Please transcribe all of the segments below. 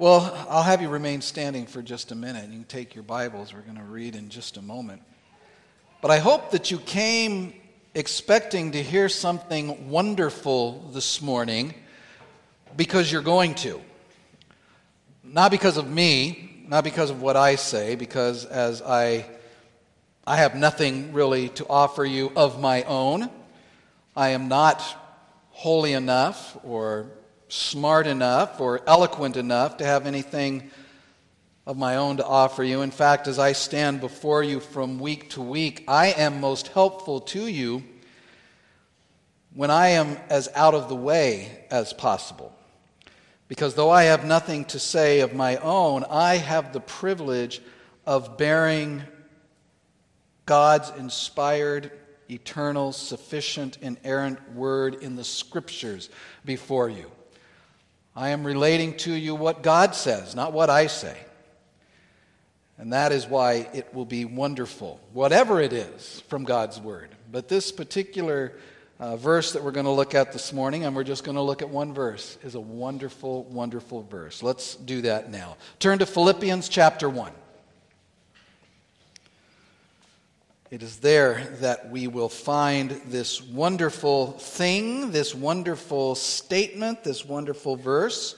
Well, I'll have you remain standing for just a minute. You can take your Bibles. We're going to read in just a moment. But I hope that you came expecting to hear something wonderful this morning because you're going to. Not because of me, not because of what I say, because as I I have nothing really to offer you of my own. I am not holy enough or smart enough or eloquent enough to have anything of my own to offer you. In fact, as I stand before you from week to week, I am most helpful to you when I am as out of the way as possible. Because though I have nothing to say of my own, I have the privilege of bearing God's inspired eternal, sufficient, inerrant word in the scriptures before you. I am relating to you what God says, not what I say. And that is why it will be wonderful, whatever it is from God's word. But this particular uh, verse that we're going to look at this morning, and we're just going to look at one verse, is a wonderful, wonderful verse. Let's do that now. Turn to Philippians chapter 1. It is there that we will find this wonderful thing, this wonderful statement, this wonderful verse.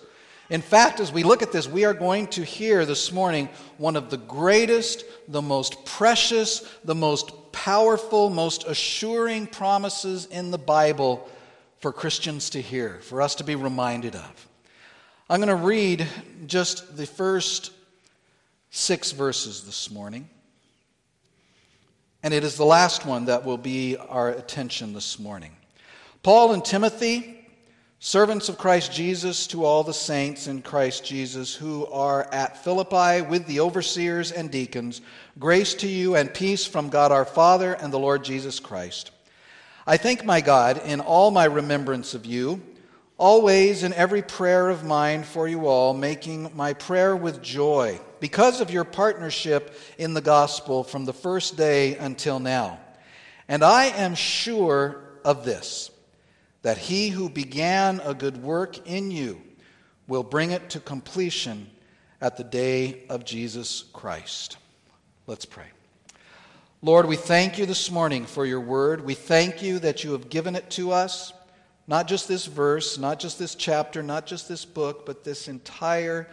In fact, as we look at this, we are going to hear this morning one of the greatest, the most precious, the most powerful, most assuring promises in the Bible for Christians to hear, for us to be reminded of. I'm going to read just the first six verses this morning. And it is the last one that will be our attention this morning. Paul and Timothy, servants of Christ Jesus, to all the saints in Christ Jesus who are at Philippi with the overseers and deacons, grace to you and peace from God our Father and the Lord Jesus Christ. I thank my God in all my remembrance of you, always in every prayer of mine for you all, making my prayer with joy because of your partnership in the gospel from the first day until now. And I am sure of this that he who began a good work in you will bring it to completion at the day of Jesus Christ. Let's pray. Lord, we thank you this morning for your word. We thank you that you have given it to us, not just this verse, not just this chapter, not just this book, but this entire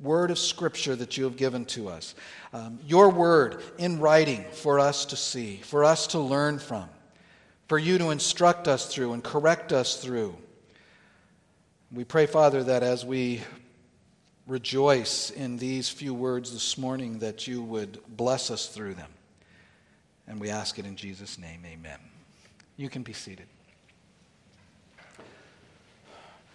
word of Scripture that you have given to us. Um, your word in writing for us to see, for us to learn from, for you to instruct us through and correct us through. We pray, Father, that as we rejoice in these few words this morning, that you would bless us through them. And we ask it in Jesus' name. Amen. You can be seated.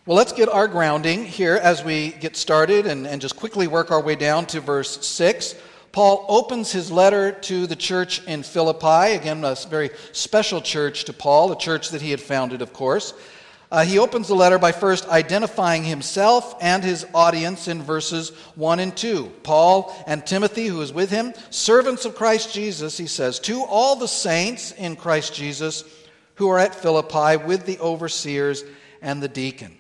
Well, let's get our grounding here as we get started and, and just quickly work our way down to verse 6. Paul opens his letter to the church in Philippi, again, a very special church to Paul, a church that he had founded, of course. Uh, he opens the letter by first identifying himself and his audience in verses 1 and 2. Paul and Timothy, who is with him, servants of Christ Jesus, he says, to all the saints in Christ Jesus who are at Philippi with the overseers and the deacon.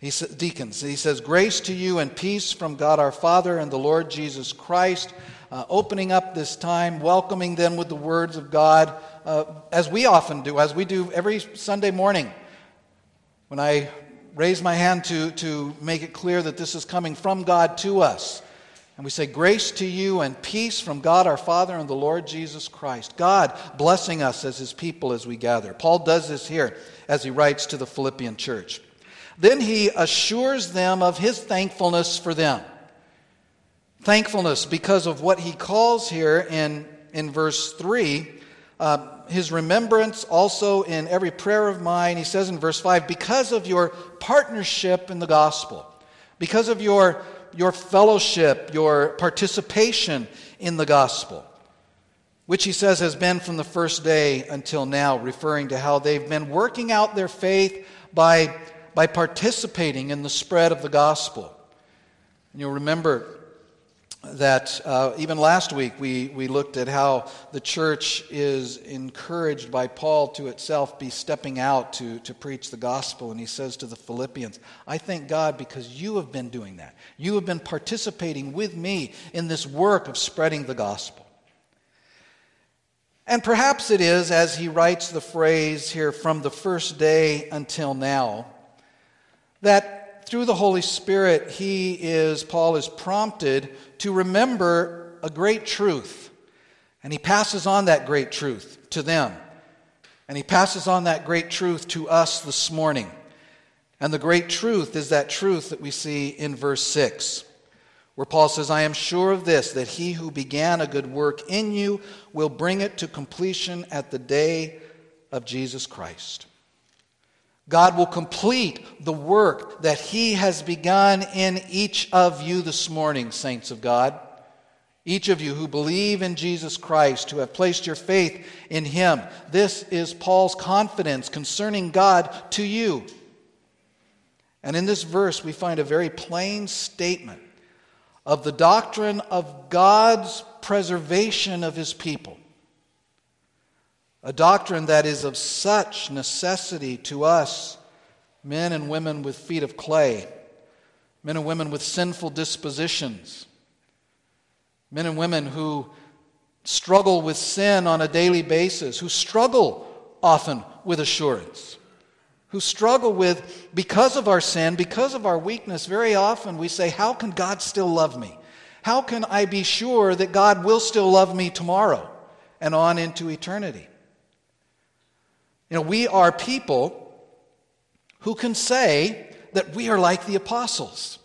He says, deacons, he says, Grace to you and peace from God our Father and the Lord Jesus Christ. Uh, opening up this time, welcoming them with the words of God, uh, as we often do, as we do every Sunday morning. When I raise my hand to, to make it clear that this is coming from God to us. And we say, Grace to you and peace from God our Father and the Lord Jesus Christ. God blessing us as his people as we gather. Paul does this here as he writes to the Philippian church. Then he assures them of his thankfulness for them. Thankfulness because of what he calls here in, in verse 3 uh, his remembrance also in every prayer of mine. He says in verse 5 because of your partnership in the gospel, because of your, your fellowship, your participation in the gospel which he says has been from the first day until now, referring to how they've been working out their faith by by participating in the spread of the gospel. And you'll remember that uh, even last week we, we looked at how the church is encouraged by Paul to itself be stepping out to, to preach the gospel. And he says to the Philippians, I thank God because you have been doing that. You have been participating with me in this work of spreading the gospel. And perhaps it is, as he writes the phrase here, from the first day until now, that through the Holy Spirit, he is, Paul is prompted to remember a great truth. And he passes on that great truth to them. And he passes on that great truth to us this morning. And the great truth is that truth that we see in verse 6, where Paul says, I am sure of this, that he who began a good work in you will bring it to completion at the day of Jesus Christ. God will complete the work that He has begun in each of you this morning, saints of God. Each of you who believe in Jesus Christ, who have placed your faith in Him. This is Paul's confidence concerning God to you. And in this verse, we find a very plain statement of the doctrine of God's preservation of His people a doctrine that is of such necessity to us, men and women with feet of clay, men and women with sinful dispositions, men and women who struggle with sin on a daily basis, who struggle often with assurance, who struggle with, because of our sin, because of our weakness, very often we say, How can God still love me? How can I be sure that God will still love me tomorrow and on into eternity? You know, we are people who can say that we are like the apostles,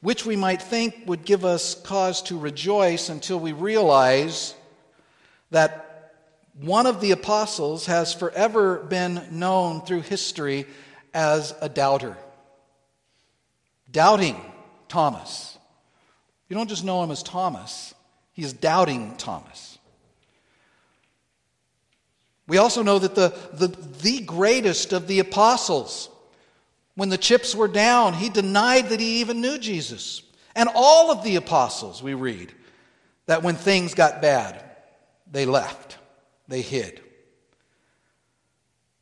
which we might think would give us cause to rejoice until we realize that one of the apostles has forever been known through history as a doubter. Doubting Thomas. You don't just know him as Thomas, he is doubting Thomas. We also know that the, the, the greatest of the apostles, when the chips were down, he denied that he even knew Jesus. And all of the apostles, we read, that when things got bad, they left, they hid.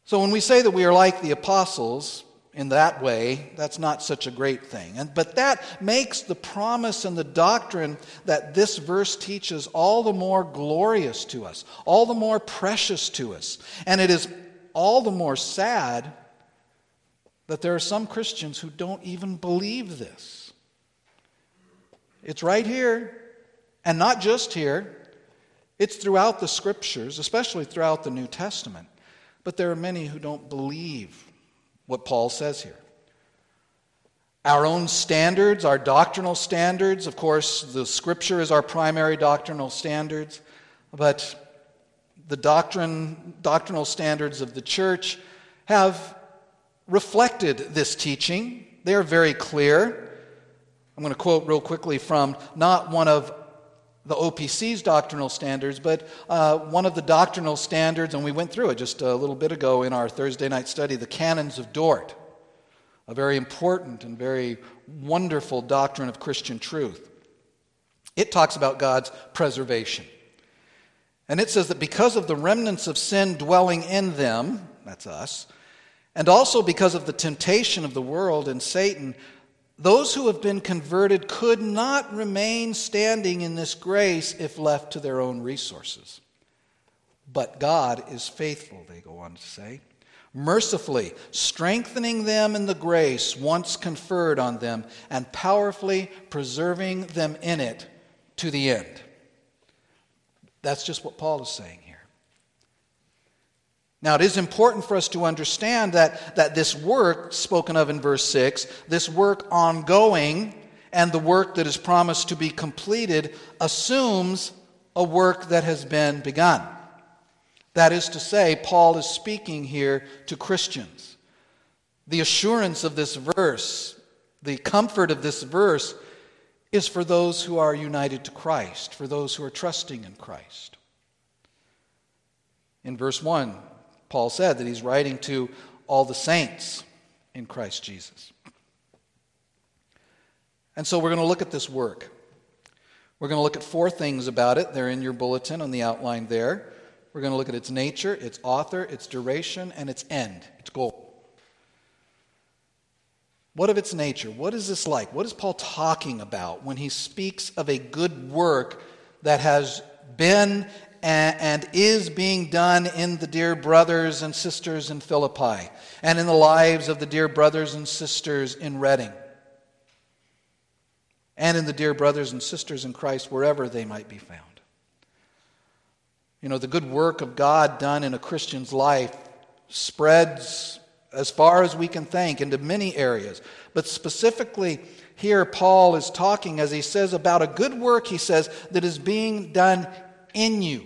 So when we say that we are like the apostles, in that way, that's not such a great thing. And, but that makes the promise and the doctrine that this verse teaches all the more glorious to us, all the more precious to us. And it is all the more sad that there are some Christians who don't even believe this. It's right here, and not just here, it's throughout the scriptures, especially throughout the New Testament. But there are many who don't believe what Paul says here. Our own standards, our doctrinal standards, of course, the scripture is our primary doctrinal standards, but the doctrine, doctrinal standards of the church have reflected this teaching. They are very clear. I'm going to quote real quickly from not one of the OPC's doctrinal standards, but uh, one of the doctrinal standards, and we went through it just a little bit ago in our Thursday night study, the Canons of Dort, a very important and very wonderful doctrine of Christian truth. It talks about God's preservation. And it says that because of the remnants of sin dwelling in them, that's us, and also because of the temptation of the world and Satan, those who have been converted could not remain standing in this grace if left to their own resources. But God is faithful, they go on to say, mercifully strengthening them in the grace once conferred on them and powerfully preserving them in it to the end. That's just what Paul is saying. Now, it is important for us to understand that, that this work spoken of in verse 6, this work ongoing, and the work that is promised to be completed assumes a work that has been begun. That is to say, Paul is speaking here to Christians. The assurance of this verse, the comfort of this verse, is for those who are united to Christ, for those who are trusting in Christ. In verse 1, Paul said that he's writing to all the saints in Christ Jesus. And so we're going to look at this work. We're going to look at four things about it. They're in your bulletin on the outline there. We're going to look at its nature, its author, its duration, and its end, its goal. What of its nature? What is this like? What is Paul talking about when he speaks of a good work that has been and is being done in the dear brothers and sisters in Philippi and in the lives of the dear brothers and sisters in Reading and in the dear brothers and sisters in Christ wherever they might be found? You know, the good work of God done in a Christian's life spreads as far as we can think into many areas. But specifically, here Paul is talking, as he says, about a good work, he says, that is being done in you,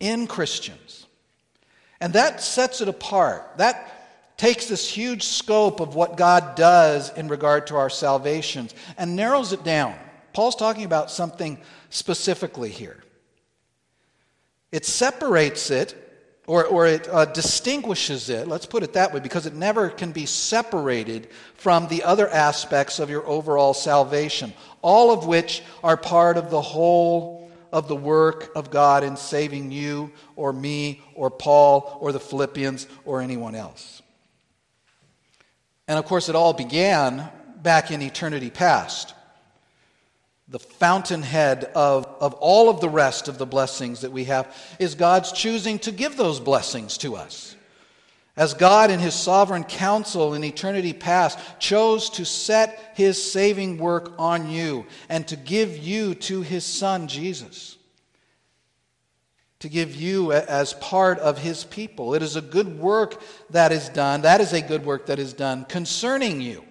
in Christians. And that sets it apart. That takes this huge scope of what God does in regard to our salvations and narrows it down. Paul's talking about something specifically here. It separates it or, or it uh, distinguishes it, let's put it that way, because it never can be separated from the other aspects of your overall salvation, all of which are part of the whole of the work of God in saving you or me or Paul or the Philippians or anyone else. And of course, it all began back in eternity past the fountainhead of, of all of the rest of the blessings that we have, is God's choosing to give those blessings to us. As God, in His sovereign counsel in eternity past, chose to set His saving work on you and to give you to His Son, Jesus. To give you as part of His people. It is a good work that is done. That is a good work that is done concerning you.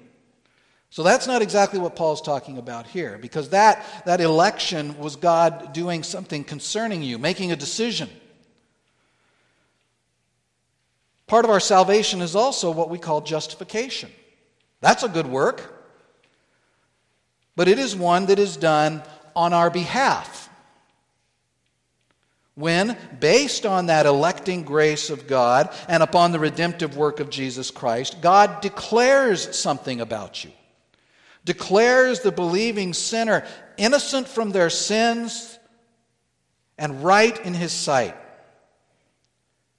So that's not exactly what Paul's talking about here, because that, that election was God doing something concerning you, making a decision. Part of our salvation is also what we call justification. That's a good work, but it is one that is done on our behalf. When, based on that electing grace of God and upon the redemptive work of Jesus Christ, God declares something about you declares the believing sinner innocent from their sins and right in his sight,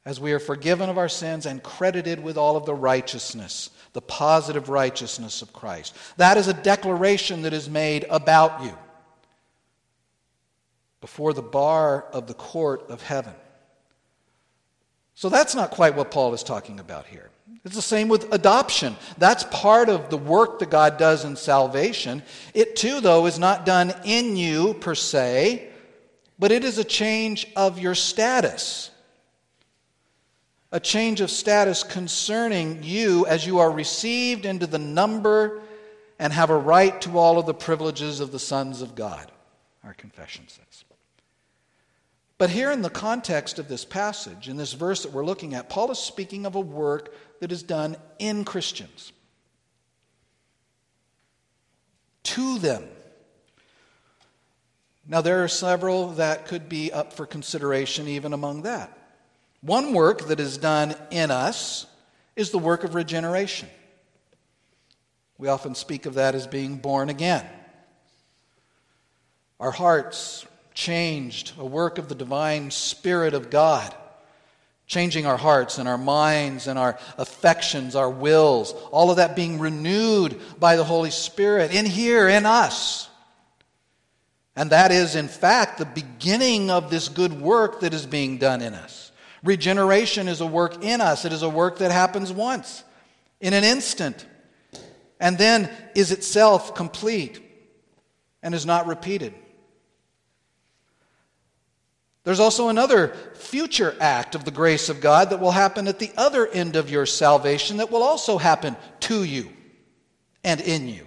as we are forgiven of our sins and credited with all of the righteousness, the positive righteousness of Christ. That is a declaration that is made about you before the bar of the court of heaven. So that's not quite what Paul is talking about here. It's the same with adoption. That's part of the work that God does in salvation. It too, though, is not done in you per se, but it is a change of your status. A change of status concerning you as you are received into the number and have a right to all of the privileges of the sons of God, our confession says. But here, in the context of this passage, in this verse that we're looking at, Paul is speaking of a work that is done in Christians. To them. Now, there are several that could be up for consideration even among that. One work that is done in us is the work of regeneration. We often speak of that as being born again. Our hearts changed, a work of the divine Spirit of God changing our hearts and our minds and our affections, our wills, all of that being renewed by the Holy Spirit in here, in us. And that is, in fact, the beginning of this good work that is being done in us. Regeneration is a work in us, it is a work that happens once, in an instant, and then is itself complete and is not repeated. There's also another future act of the grace of God that will happen at the other end of your salvation that will also happen to you and in you.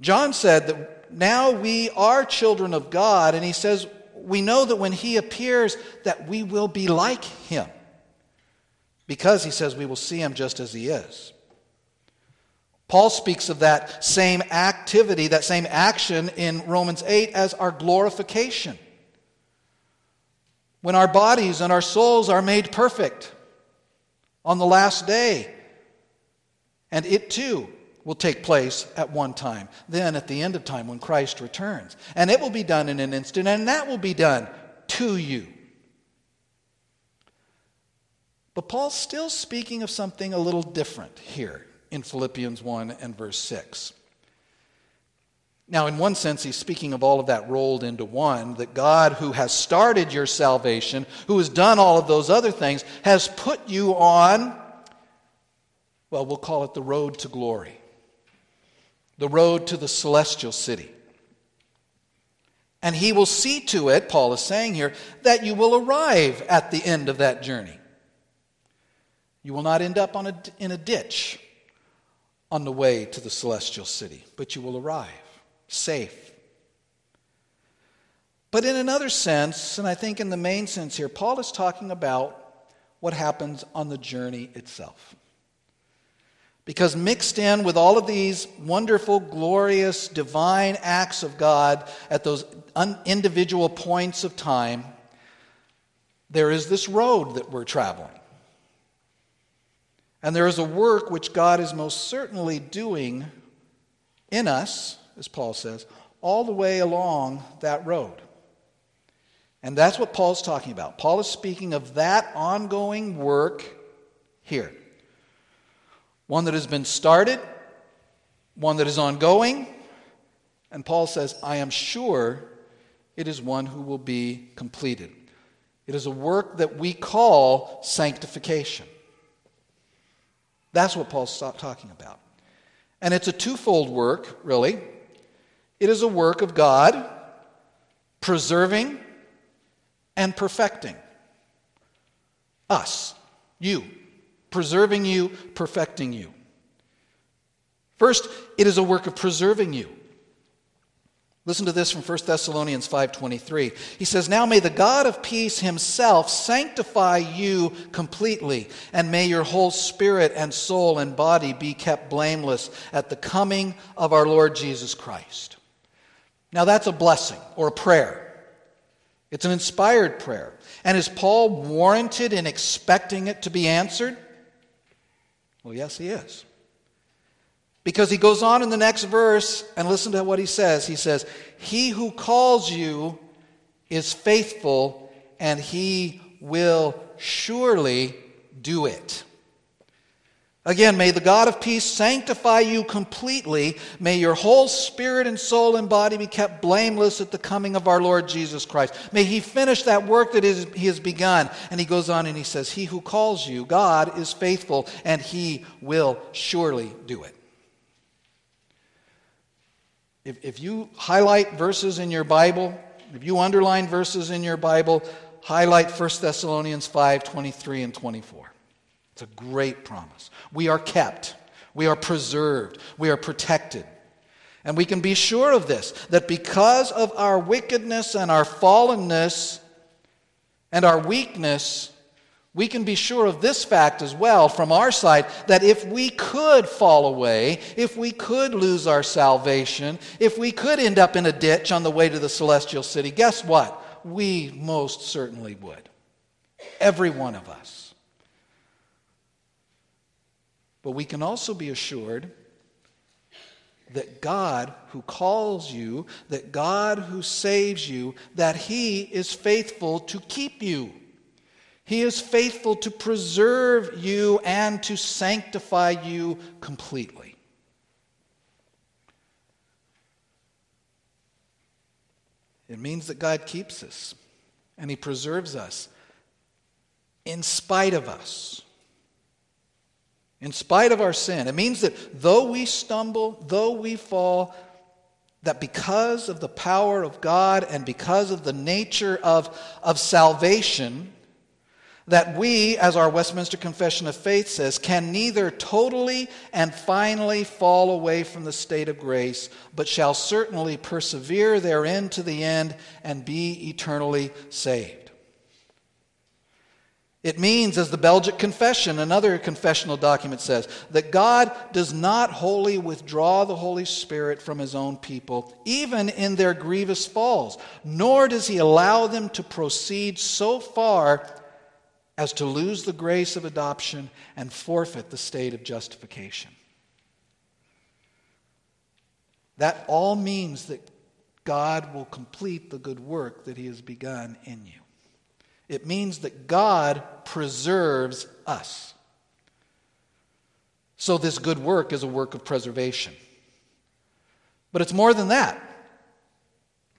John said that now we are children of God, and he says we know that when he appears that we will be like him. Because he says we will see him just as he is. Paul speaks of that same activity, that same action in Romans 8 as our glorification when our bodies and our souls are made perfect on the last day. And it too will take place at one time, then at the end of time when Christ returns. And it will be done in an instant, and that will be done to you. But Paul's still speaking of something a little different here in Philippians 1 and verse 6. Now, in one sense, he's speaking of all of that rolled into one that God, who has started your salvation, who has done all of those other things, has put you on, well, we'll call it the road to glory, the road to the celestial city. And he will see to it, Paul is saying here, that you will arrive at the end of that journey. You will not end up on a, in a ditch on the way to the celestial city, but you will arrive safe. But in another sense, and I think in the main sense here, Paul is talking about what happens on the journey itself. Because mixed in with all of these wonderful, glorious, divine acts of God at those individual points of time, there is this road that we're traveling. And there is a work which God is most certainly doing in us as Paul says, all the way along that road. And that's what Paul's talking about. Paul is speaking of that ongoing work here. One that has been started, one that is ongoing, and Paul says, I am sure it is one who will be completed. It is a work that we call sanctification. That's what Paul's talking about. And it's a twofold work, really. It is a work of God preserving and perfecting us, you, preserving you, perfecting you. First, it is a work of preserving you. Listen to this from 1 Thessalonians 5:23. He says, "Now may the God of peace himself sanctify you completely, and may your whole spirit and soul and body be kept blameless at the coming of our Lord Jesus Christ." Now, that's a blessing or a prayer. It's an inspired prayer. And is Paul warranted in expecting it to be answered? Well, yes, he is. Because he goes on in the next verse, and listen to what he says. He says, He who calls you is faithful, and he will surely do it. Again, may the God of peace sanctify you completely. May your whole spirit and soul and body be kept blameless at the coming of our Lord Jesus Christ. May he finish that work that he has begun. And he goes on and he says, He who calls you, God, is faithful, and he will surely do it. If, if you highlight verses in your Bible, if you underline verses in your Bible, highlight 1 Thessalonians 5 23 and 24. It's a great promise. We are kept, we are preserved, we are protected. And we can be sure of this that because of our wickedness and our fallenness and our weakness, we can be sure of this fact as well from our side that if we could fall away, if we could lose our salvation, if we could end up in a ditch on the way to the celestial city, guess what? We most certainly would. Every one of us. But we can also be assured that God who calls you, that God who saves you, that He is faithful to keep you. He is faithful to preserve you and to sanctify you completely. It means that God keeps us and He preserves us in spite of us in spite of our sin. It means that though we stumble, though we fall, that because of the power of God and because of the nature of, of salvation, that we, as our Westminster Confession of Faith says, can neither totally and finally fall away from the state of grace, but shall certainly persevere therein to the end and be eternally saved. It means, as the Belgic Confession, another confessional document says, that God does not wholly withdraw the Holy Spirit from his own people, even in their grievous falls, nor does he allow them to proceed so far as to lose the grace of adoption and forfeit the state of justification. That all means that God will complete the good work that He has begun in you. It means that God preserves us. So, this good work is a work of preservation. But it's more than that.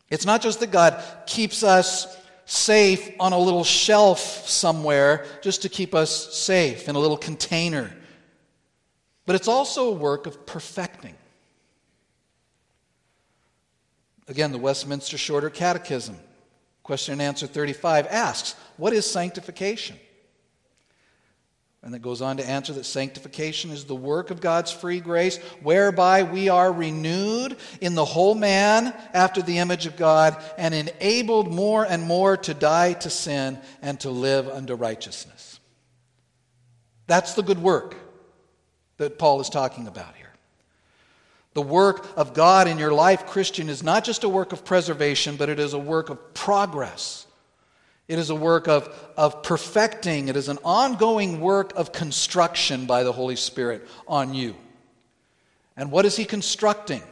It's not just that God keeps us safe on a little shelf somewhere just to keep us safe in a little container, but it's also a work of perfecting. Again, the Westminster Shorter Catechism, question and answer 35, asks, What is sanctification? And it goes on to answer that sanctification is the work of God's free grace, whereby we are renewed in the whole man after the image of God and enabled more and more to die to sin and to live unto righteousness. That's the good work that Paul is talking about. The work of God in your life, Christian, is not just a work of preservation, but it is a work of progress it is a work of, of perfecting. It is an ongoing work of construction by the Holy Spirit on you. And what is He constructing?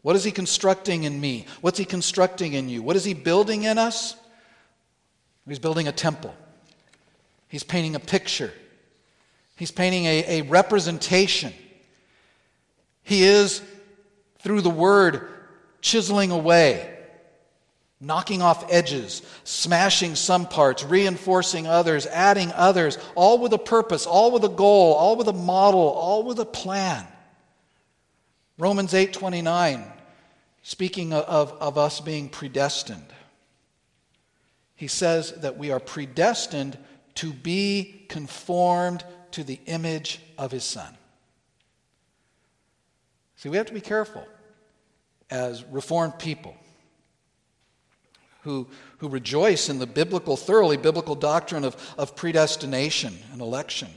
What is He constructing in me? What's He constructing in you? What is He building in us? He's building a temple, He's painting a picture, He's painting a, a representation. He is, through the Word, chiseling away knocking off edges, smashing some parts, reinforcing others, adding others, all with a purpose, all with a goal, all with a model, all with a plan. Romans 8:29 speaking of, of us being predestined. He says that we are predestined to be conformed to the image of his son. See, we have to be careful as reformed people who, who rejoice in the biblical, thoroughly biblical doctrine of, of predestination and election.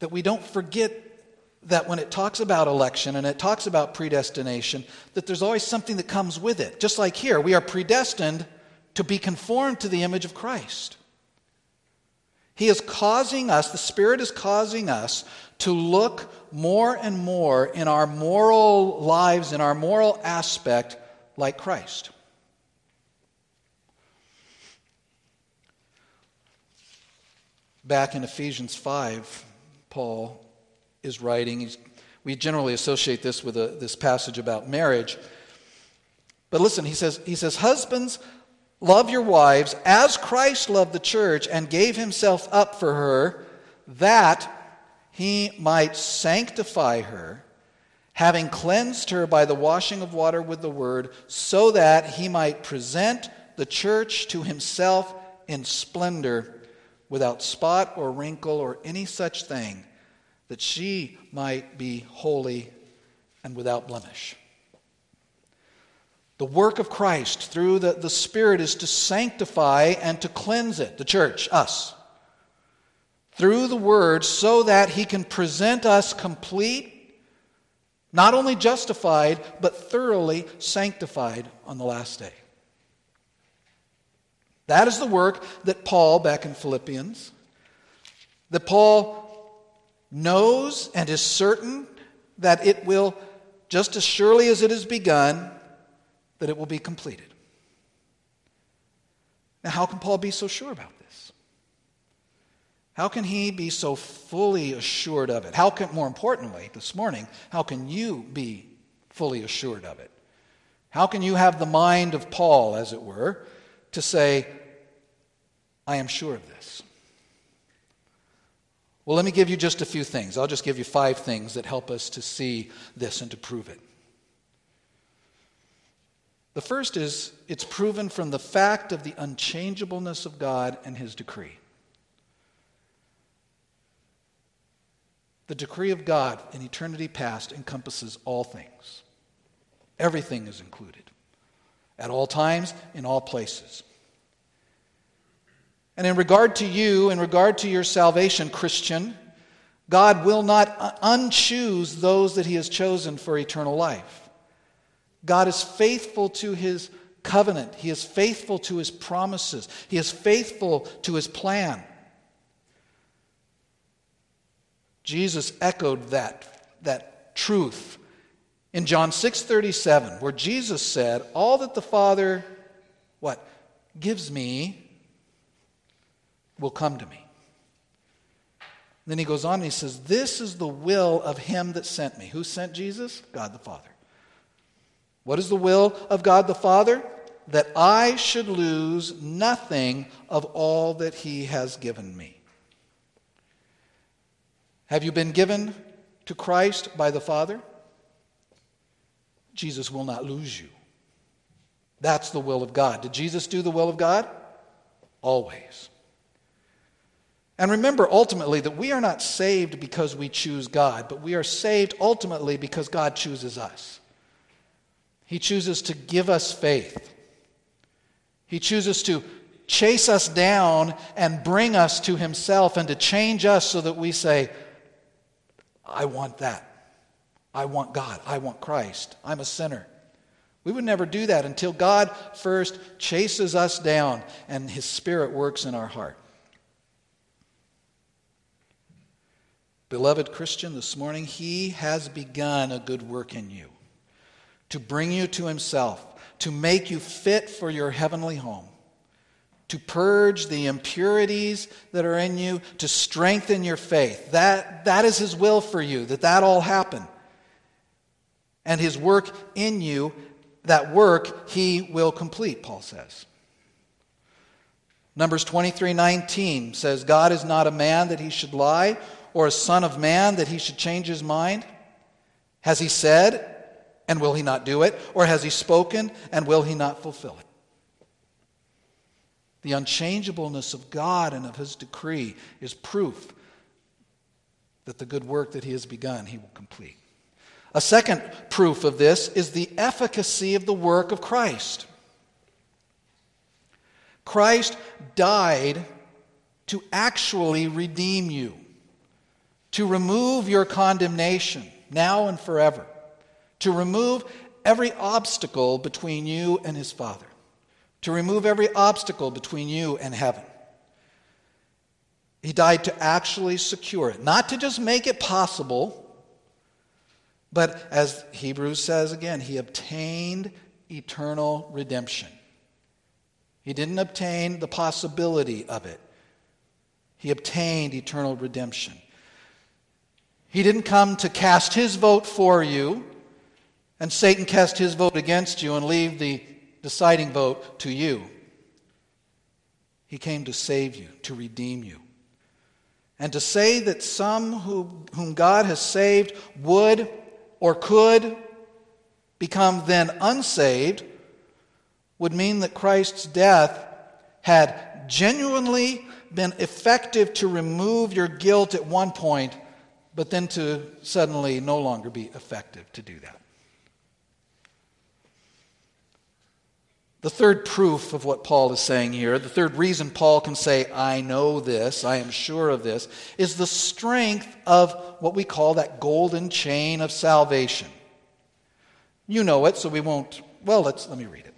That we don't forget that when it talks about election and it talks about predestination, that there's always something that comes with it. Just like here, we are predestined to be conformed to the image of Christ. He is causing us, the Spirit is causing us to look more and more in our moral lives, in our moral aspect, like Christ. back in Ephesians 5, Paul is writing. We generally associate this with a, this passage about marriage. But listen, he says, he says, Husbands, love your wives as Christ loved the church and gave himself up for her, that he might sanctify her, having cleansed her by the washing of water with the word, so that he might present the church to himself in splendor without spot or wrinkle or any such thing, that she might be holy and without blemish. The work of Christ through the, the Spirit is to sanctify and to cleanse it, the church, us, through the Word, so that He can present us complete, not only justified, but thoroughly sanctified on the last day. That is the work that Paul, back in Philippians, that Paul knows and is certain that it will, just as surely as it has begun, that it will be completed. Now, how can Paul be so sure about? How can he be so fully assured of it? How can, more importantly, this morning, how can you be fully assured of it? How can you have the mind of Paul, as it were, to say, I am sure of this. Well, let me give you just a few things. I'll just give you five things that help us to see this and to prove it. The first is it's proven from the fact of the unchangeableness of God and His decree. The decree of God in eternity past encompasses all things, everything is included, at all times, in all places. And in regard to you, in regard to your salvation, Christian, God will not unchoose those that He has chosen for eternal life. God is faithful to His covenant, He is faithful to His promises, He is faithful to His plan. Jesus echoed that, that truth in John 6:37 where Jesus said, "All that the Father what gives me will come to me." Then he goes on and he says, "This is the will of him that sent me." Who sent Jesus? God the Father. What is the will of God the Father? That I should lose nothing of all that he has given me. Have you been given to Christ by the Father? Jesus will not lose you. That's the will of God. Did Jesus do the will of God? Always. And remember ultimately that we are not saved because we choose God, but we are saved ultimately because God chooses us. He chooses to give us faith. He chooses to chase us down and bring us to Himself and to change us so that we say, I want that. I want God. I want Christ. I'm a sinner. We would never do that until God first chases us down and His Spirit works in our heart. Beloved Christian, this morning, He has begun a good work in you to bring you to Himself, to make you fit for your heavenly home, to purge the impurities that are in you, to strengthen your faith. That, that is His will for you, that that all happen and his work in you, that work he will complete, Paul says. Numbers 23 19 says, God is not a man that he should lie, or a son of man that he should change his mind. Has he said, and will he not do it? Or has he spoken, and will he not fulfill it? The unchangeableness of God and of his decree is proof that the good work that he has begun, he will complete. A second proof of this is the efficacy of the work of Christ. Christ died to actually redeem you, to remove your condemnation now and forever, to remove every obstacle between you and his Father, to remove every obstacle between you and heaven. He died to actually secure it, not to just make it possible but as Hebrews says again, he obtained eternal redemption. He didn't obtain the possibility of it, he obtained eternal redemption. He didn't come to cast his vote for you, and Satan cast his vote against you and leave the deciding vote to you. He came to save you, to redeem you. And to say that some who, whom God has saved would or could become then unsaved would mean that Christ's death had genuinely been effective to remove your guilt at one point, but then to suddenly no longer be effective to do that. The third proof of what Paul is saying here, the third reason Paul can say, I know this, I am sure of this, is the strength of what we call that golden chain of salvation. You know it, so we won't. Well, let's, let me read it.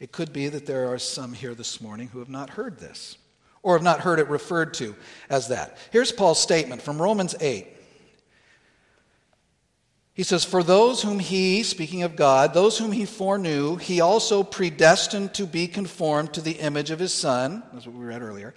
It could be that there are some here this morning who have not heard this or have not heard it referred to as that. Here's Paul's statement from Romans 8. He says, For those whom he, speaking of God, those whom he foreknew, he also predestined to be conformed to the image of his Son. That's what we read earlier.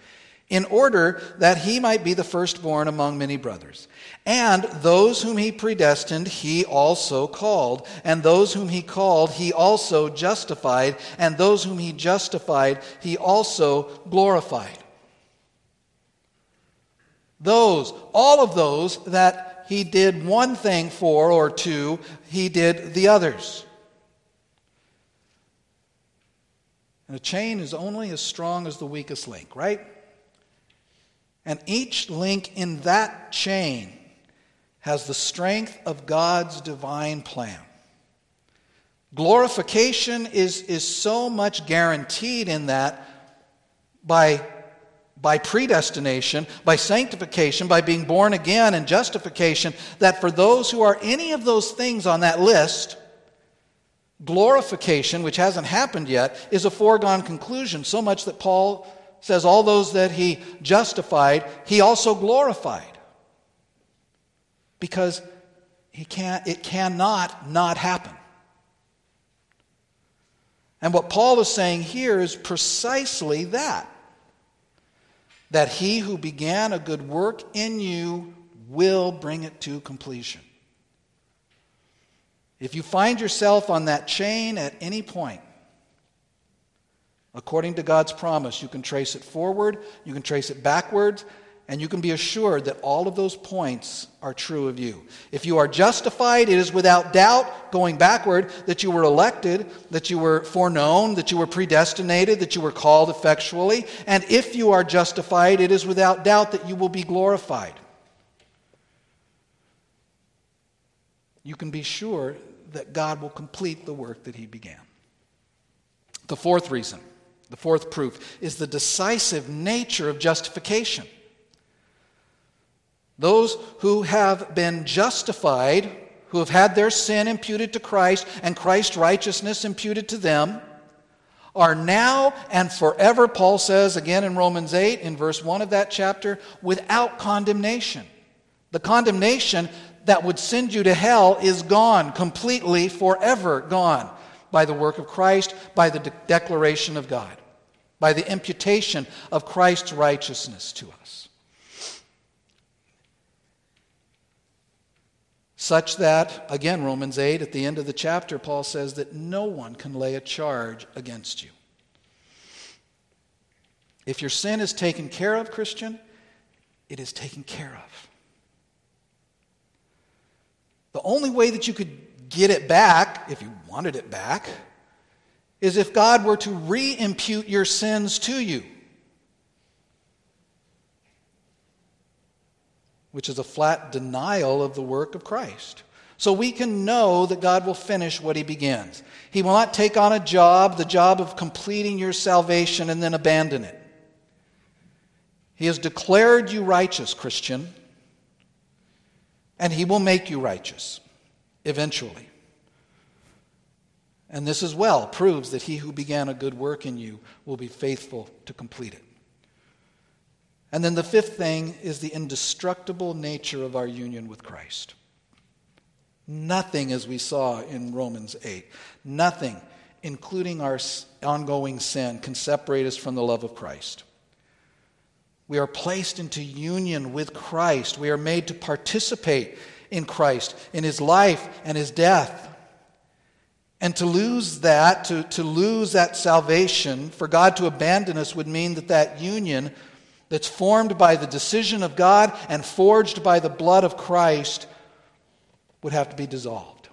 In order that he might be the firstborn among many brothers. And those whom he predestined, he also called. And those whom he called, he also justified. And those whom he justified, he also glorified. Those, all of those that he did one thing for or two, he did the others. And a chain is only as strong as the weakest link, right? And each link in that chain has the strength of God's divine plan. Glorification is, is so much guaranteed in that by by predestination, by sanctification, by being born again and justification, that for those who are any of those things on that list, glorification, which hasn't happened yet, is a foregone conclusion, so much that Paul says all those that he justified, he also glorified. Because he can't, it cannot not happen. And what Paul is saying here is precisely that that he who began a good work in you will bring it to completion. If you find yourself on that chain at any point, according to God's promise, you can trace it forward, you can trace it backwards, and you can be assured that all of those points are true of you. If you are justified, it is without doubt, going backward, that you were elected, that you were foreknown, that you were predestinated, that you were called effectually. And if you are justified, it is without doubt that you will be glorified. You can be sure that God will complete the work that He began. The fourth reason, the fourth proof, is the decisive nature of justification. Those who have been justified, who have had their sin imputed to Christ and Christ's righteousness imputed to them, are now and forever, Paul says again in Romans 8, in verse 1 of that chapter, without condemnation. The condemnation that would send you to hell is gone, completely, forever gone, by the work of Christ, by the de- declaration of God, by the imputation of Christ's righteousness to us. Such that, again, Romans 8, at the end of the chapter, Paul says that no one can lay a charge against you. If your sin is taken care of, Christian, it is taken care of. The only way that you could get it back, if you wanted it back, is if God were to re impute your sins to you. Which is a flat denial of the work of Christ. So we can know that God will finish what he begins. He will not take on a job, the job of completing your salvation, and then abandon it. He has declared you righteous, Christian, and he will make you righteous eventually. And this as well proves that he who began a good work in you will be faithful to complete it. And then the fifth thing is the indestructible nature of our union with Christ. Nothing, as we saw in Romans 8, nothing, including our ongoing sin, can separate us from the love of Christ. We are placed into union with Christ. We are made to participate in Christ, in his life and his death. And to lose that, to, to lose that salvation, for God to abandon us would mean that that union that's formed by the decision of God and forged by the blood of Christ would have to be dissolved.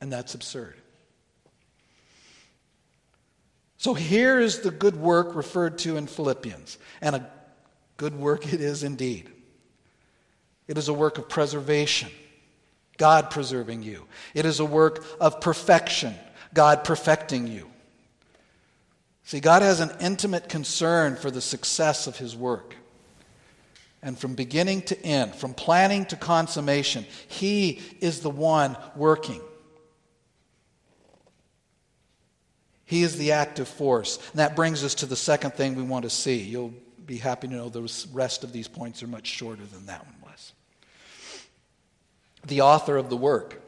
And that's absurd. So here is the good work referred to in Philippians. And a good work it is indeed. It is a work of preservation, God preserving you. It is a work of perfection, God perfecting you. See, God has an intimate concern for the success of His work. And from beginning to end, from planning to consummation, He is the one working. He is the active force. And that brings us to the second thing we want to see. You'll be happy to know the rest of these points are much shorter than that one was. The author of the work.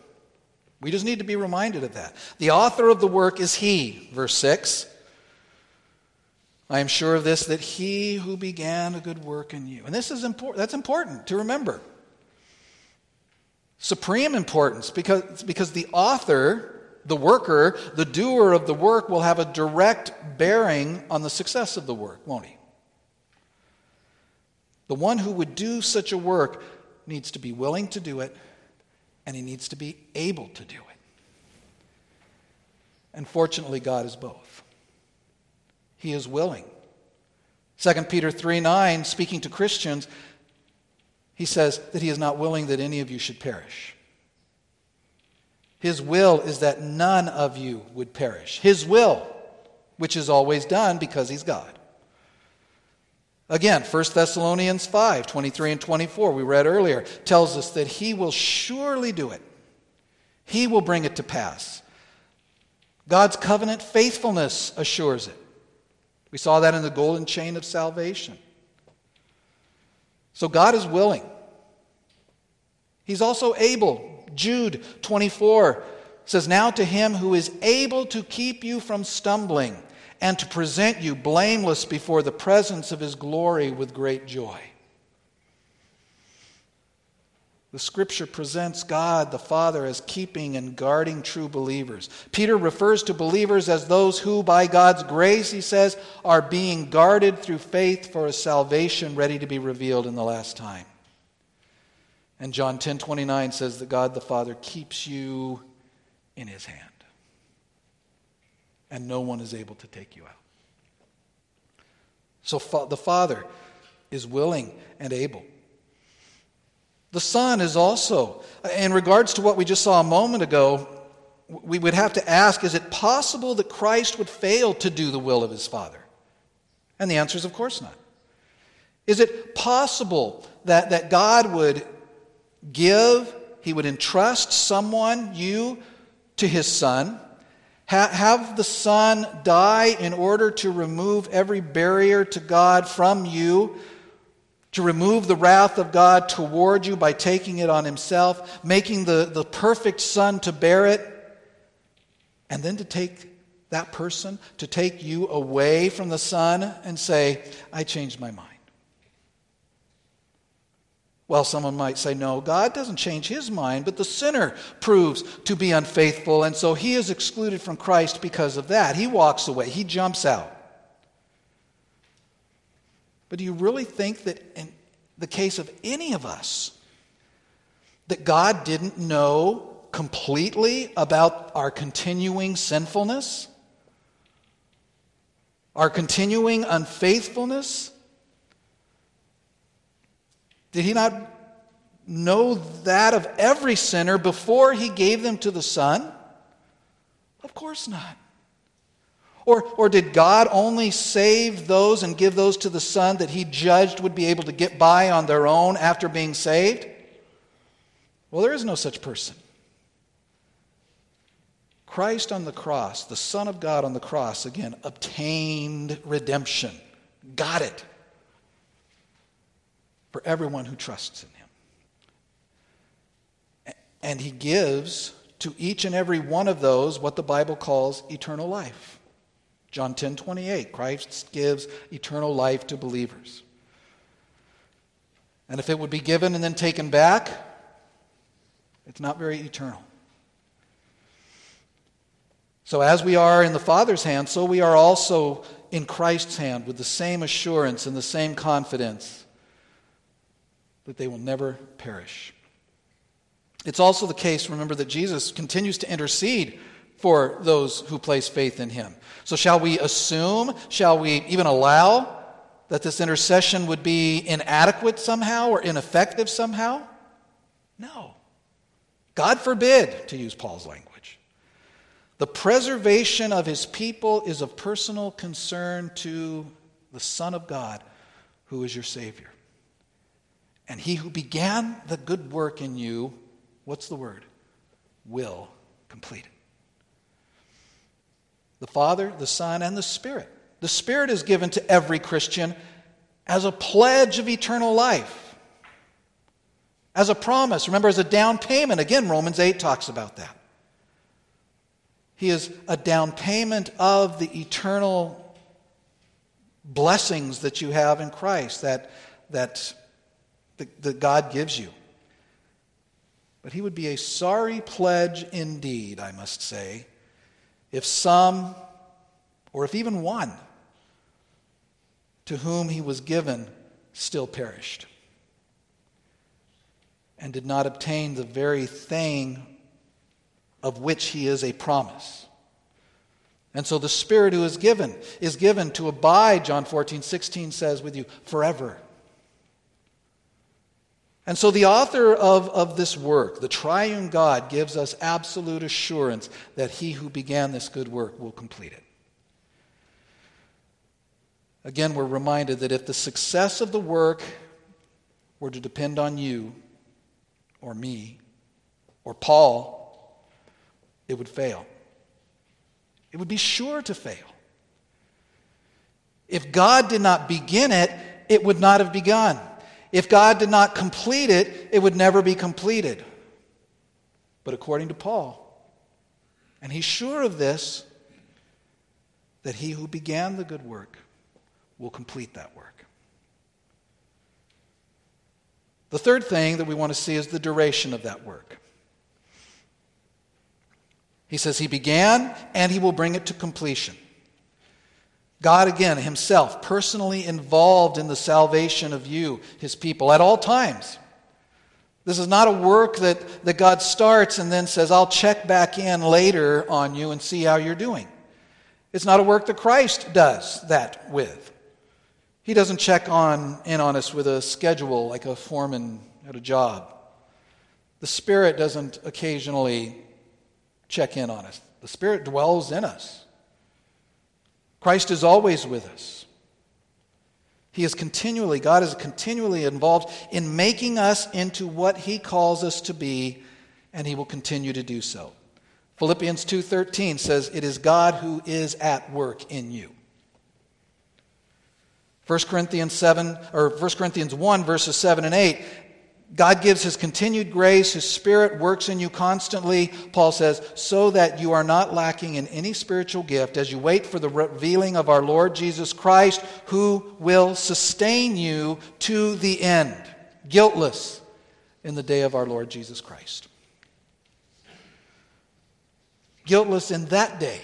We just need to be reminded of that. The author of the work is He, verse 6. I am sure of this, that he who began a good work in you. And this is important. That's important to remember. Supreme importance because, because the author, the worker, the doer of the work will have a direct bearing on the success of the work, won't he? The one who would do such a work needs to be willing to do it, and he needs to be able to do it. And fortunately, God is both. He is willing. 2 Peter 3 9, speaking to Christians, he says that he is not willing that any of you should perish. His will is that none of you would perish. His will, which is always done because he's God. Again, 1 Thessalonians 5 23 and 24, we read earlier, tells us that he will surely do it. He will bring it to pass. God's covenant faithfulness assures it. We saw that in the golden chain of salvation. So God is willing. He's also able. Jude 24 says, Now to him who is able to keep you from stumbling and to present you blameless before the presence of his glory with great joy. The scripture presents God the Father as keeping and guarding true believers. Peter refers to believers as those who, by God's grace, he says, are being guarded through faith for a salvation ready to be revealed in the last time. And John 10 29 says that God the Father keeps you in his hand, and no one is able to take you out. So the Father is willing and able. The Son is also, in regards to what we just saw a moment ago, we would have to ask is it possible that Christ would fail to do the will of his Father? And the answer is, of course not. Is it possible that, that God would give, he would entrust someone, you, to his Son? Have the Son die in order to remove every barrier to God from you to remove the wrath of God toward you by taking it on himself, making the, the perfect Son to bear it, and then to take that person, to take you away from the Son and say, I changed my mind. Well, someone might say, no, God doesn't change his mind, but the sinner proves to be unfaithful, and so he is excluded from Christ because of that. He walks away, he jumps out. But do you really think that in the case of any of us, that God didn't know completely about our continuing sinfulness? Our continuing unfaithfulness? Did he not know that of every sinner before he gave them to the Son? Of course not. Or, or did God only save those and give those to the Son that He judged would be able to get by on their own after being saved? Well, there is no such person. Christ on the cross, the Son of God on the cross, again, obtained redemption. Got it. For everyone who trusts in Him. And He gives to each and every one of those what the Bible calls eternal life. John 10 28, Christ gives eternal life to believers. And if it would be given and then taken back, it's not very eternal. So, as we are in the Father's hand, so we are also in Christ's hand with the same assurance and the same confidence that they will never perish. It's also the case, remember, that Jesus continues to intercede for those who place faith in him. So, shall we assume, shall we even allow that this intercession would be inadequate somehow or ineffective somehow? No. God forbid, to use Paul's language. The preservation of his people is of personal concern to the Son of God, who is your Savior. And he who began the good work in you, what's the word? Will complete it the Father, the Son, and the Spirit. The Spirit is given to every Christian as a pledge of eternal life, as a promise. Remember, as a down payment. Again, Romans 8 talks about that. He is a down payment of the eternal blessings that you have in Christ, that, that, that God gives you. But he would be a sorry pledge indeed, I must say, if some, or if even one, to whom he was given still perished and did not obtain the very thing of which he is a promise. And so the Spirit who is given is given to abide, John 14, 16 says, with you forever. And so the author of, of this work, the triune God, gives us absolute assurance that he who began this good work will complete it. Again, we're reminded that if the success of the work were to depend on you or me or Paul, it would fail. It would be sure to fail. If God did not begin it, it would not have begun. If God did not complete it, it would never be completed. But according to Paul, and he's sure of this, that he who began the good work will complete that work. The third thing that we want to see is the duration of that work. He says he began and he will bring it to completion. God, again, himself, personally involved in the salvation of you, his people, at all times. This is not a work that, that God starts and then says, I'll check back in later on you and see how you're doing. It's not a work that Christ does that with. He doesn't check on in on us with a schedule like a foreman at a job. The Spirit doesn't occasionally check in on us. The Spirit dwells in us. Christ is always with us. He is continually, God is continually involved in making us into what He calls us to be, and He will continue to do so. Philippians 2:13 says it is God who is at work in you. 1 Corinthians 7 or 1 Corinthians 1 verses 7 and 8 God gives his continued grace, his spirit works in you constantly, Paul says, so that you are not lacking in any spiritual gift as you wait for the revealing of our Lord Jesus Christ, who will sustain you to the end, guiltless in the day of our Lord Jesus Christ guiltless in that day.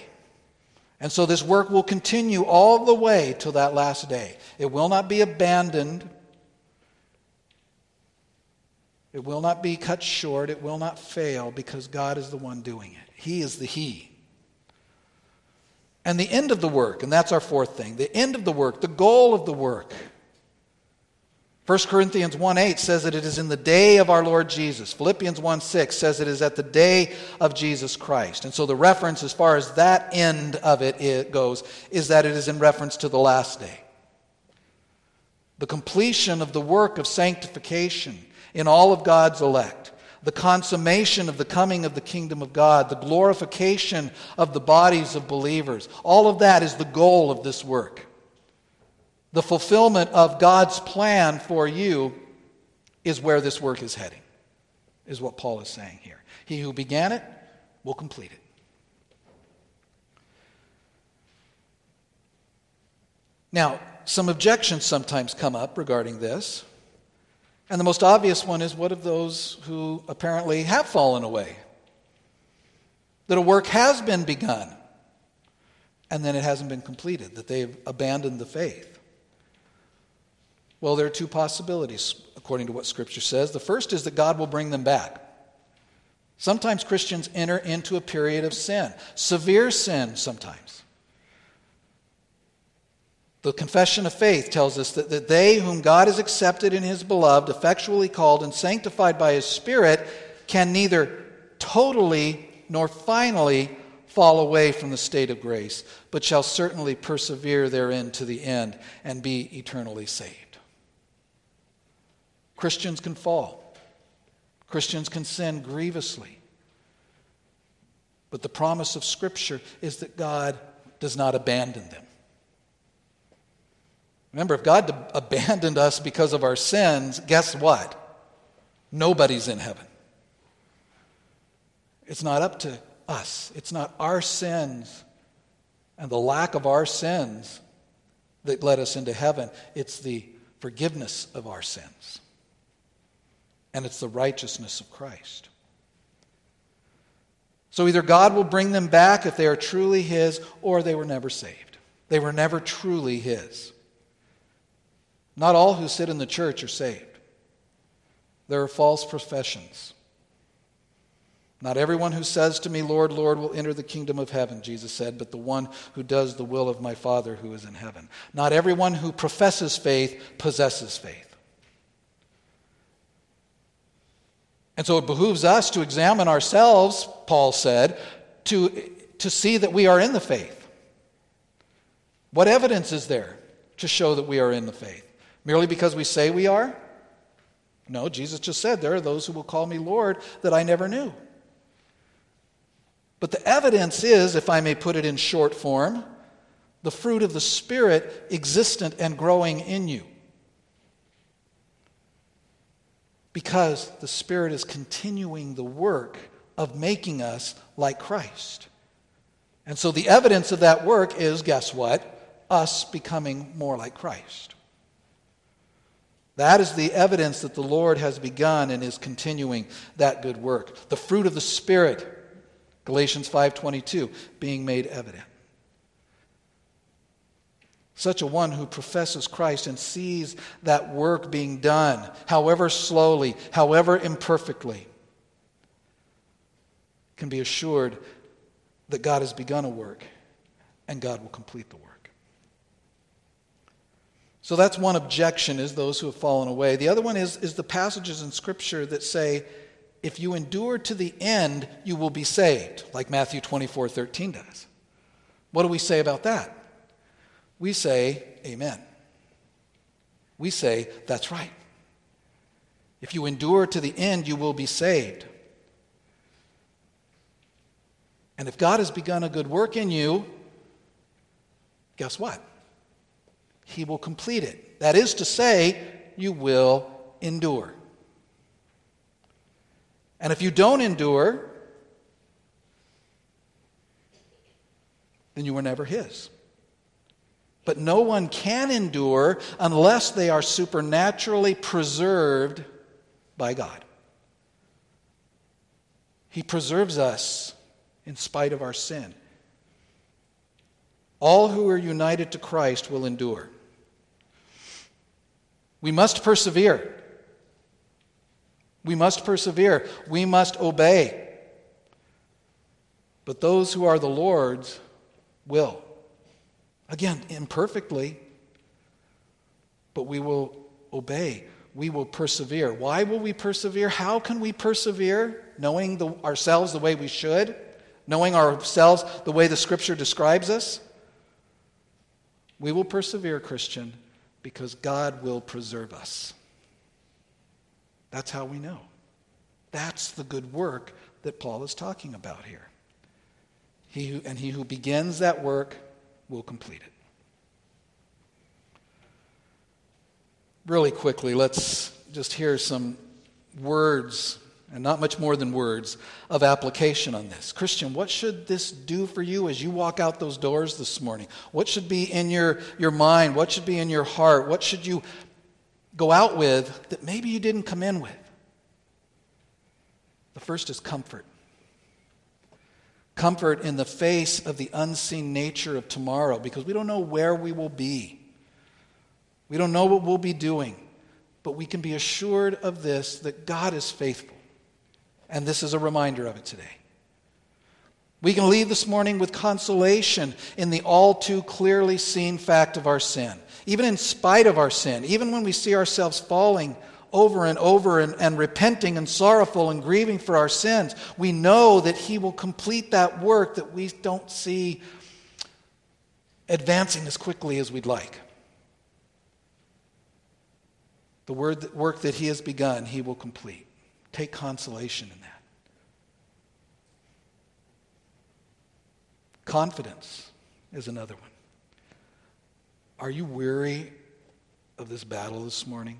And so this work will continue all the way till that last day. It will not be abandoned. It will not be cut short. It will not fail because God is the one doing it. He is the He. And the end of the work, and that's our fourth thing the end of the work, the goal of the work 1 Corinthians 1 8 says that it is in the day of our Lord Jesus. Philippians 1 6 says it is at the day of Jesus Christ. And so the reference, as far as that end of it, it goes, is that it is in reference to the last day. The completion of the work of sanctification in all of God's elect, the consummation of the coming of the kingdom of God, the glorification of the bodies of believers, all of that is the goal of this work. The fulfillment of God's plan for you is where this work is heading, is what Paul is saying here. He who began it will complete it. Now, some objections sometimes come up regarding this. And the most obvious one is what of those who apparently have fallen away? That a work has been begun and then it hasn't been completed, that they've abandoned the faith. Well, there are two possibilities, according to what Scripture says. The first is that God will bring them back. Sometimes Christians enter into a period of sin, severe sin sometimes. The confession of faith tells us that, that they whom God has accepted in his beloved, effectually called and sanctified by his Spirit, can neither totally nor finally fall away from the state of grace, but shall certainly persevere therein to the end and be eternally saved. Christians can fall, Christians can sin grievously. But the promise of Scripture is that God does not abandon them. Remember, if God abandoned us because of our sins, guess what? Nobody's in heaven. It's not up to us, it's not our sins and the lack of our sins that led us into heaven, it's the forgiveness of our sins and it's the righteousness of Christ. So either God will bring them back if they are truly His, or they were never saved. They were never truly His. Not all who sit in the church are saved. There are false professions. Not everyone who says to me, Lord, Lord, will enter the kingdom of heaven, Jesus said, but the one who does the will of my Father who is in heaven. Not everyone who professes faith possesses faith. And so it behooves us to examine ourselves, Paul said, to, to see that we are in the faith. What evidence is there to show that we are in the faith? Merely because we say we are? No, Jesus just said, There are those who will call me Lord that I never knew. But the evidence is, if I may put it in short form, the fruit of the Spirit existent and growing in you. Because the Spirit is continuing the work of making us like Christ. And so the evidence of that work is guess what? Us becoming more like Christ. That is the evidence that the Lord has begun and is continuing that good work. The fruit of the Spirit, Galatians 5:22, being made evident. Such a one who professes Christ and sees that work being done, however slowly, however imperfectly, can be assured that God has begun a work and God will complete the work. So that's one objection is those who have fallen away. The other one is, is the passages in Scripture that say, if you endure to the end, you will be saved, like Matthew 24 13 does. What do we say about that? We say, Amen. We say, That's right. If you endure to the end, you will be saved. And if God has begun a good work in you, guess what? He will complete it. That is to say, you will endure. And if you don't endure, then you were never his. But no one can endure unless they are supernaturally preserved by God. He preserves us in spite of our sin. All who are united to Christ will endure. We must persevere. We must persevere. We must obey. But those who are the Lord's will. Again, imperfectly, but we will obey. We will persevere. Why will we persevere? How can we persevere? Knowing the, ourselves the way we should, knowing ourselves the way the Scripture describes us. We will persevere, Christian, because God will preserve us. That's how we know. That's the good work that Paul is talking about here. He who, and he who begins that work will complete it. Really quickly, let's just hear some words and not much more than words, of application on this. Christian, what should this do for you as you walk out those doors this morning? What should be in your, your mind? What should be in your heart? What should you go out with that maybe you didn't come in with? The first is comfort. Comfort in the face of the unseen nature of tomorrow because we don't know where we will be. We don't know what we'll be doing, but we can be assured of this that God is faithful and this is a reminder of it today. We can leave this morning with consolation in the all too clearly seen fact of our sin. Even in spite of our sin, even when we see ourselves falling over and over and, and, repenting and sorrowful and grieving for our sins, we know that He will complete that work that we don't see advancing as quickly as we'd like. The word, work that He has begun, He will complete. Take consolation in that. Confidence is another one. Are you weary of this battle this morning?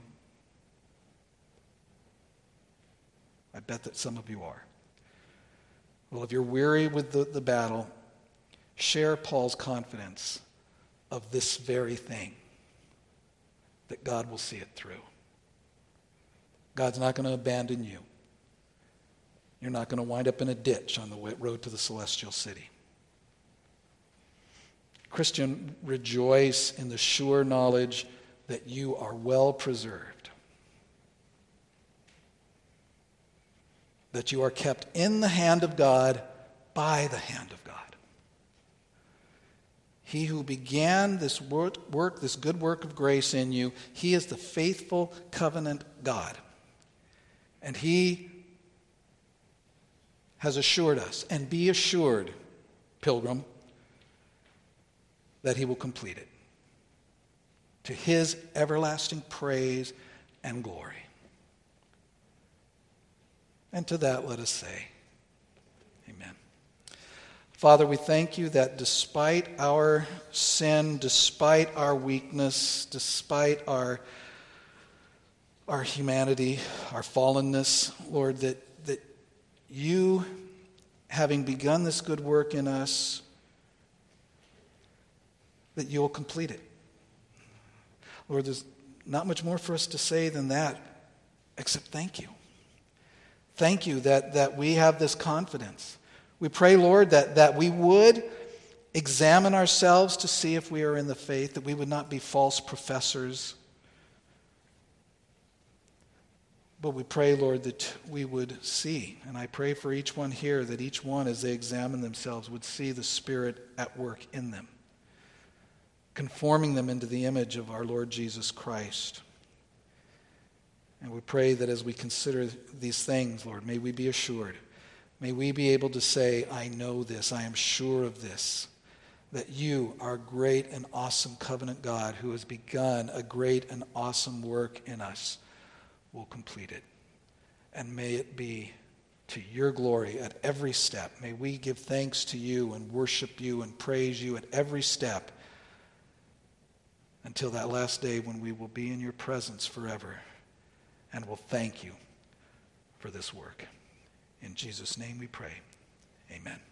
I bet that some of you are. Well, if you're weary with the, the battle, share Paul's confidence of this very thing that God will see it through. God's not going to abandon you. You're not going to wind up in a ditch on the road to the celestial city. Christian, rejoice in the sure knowledge that you are well preserved, that you are kept in the hand of God by the hand of God. He who began this work, this good work of grace in you, he is the faithful covenant God. And he has assured us, and be assured, pilgrim, that he will complete it to his everlasting praise and glory. And to that, let us say, Amen. Father, we thank you that despite our sin, despite our weakness, despite our our humanity, our fallenness, Lord, that, that you, having begun this good work in us, that you will complete it. Lord, there's not much more for us to say than that, except thank you. Thank you that, that we have this confidence. We pray, Lord, that, that we would examine ourselves to see if we are in the faith, that we would not be false professors. But we pray, Lord, that we would see. And I pray for each one here that each one, as they examine themselves, would see the Spirit at work in them, conforming them into the image of our Lord Jesus Christ. And we pray that as we consider these things, Lord, may we be assured. May we be able to say, I know this, I am sure of this, that you, our great and awesome covenant God, who has begun a great and awesome work in us, will complete it. And may it be to your glory at every step. May we give thanks to you and worship you and praise you at every step until that last day when we will be in your presence forever and will thank you for this work. In Jesus' name we pray. Amen.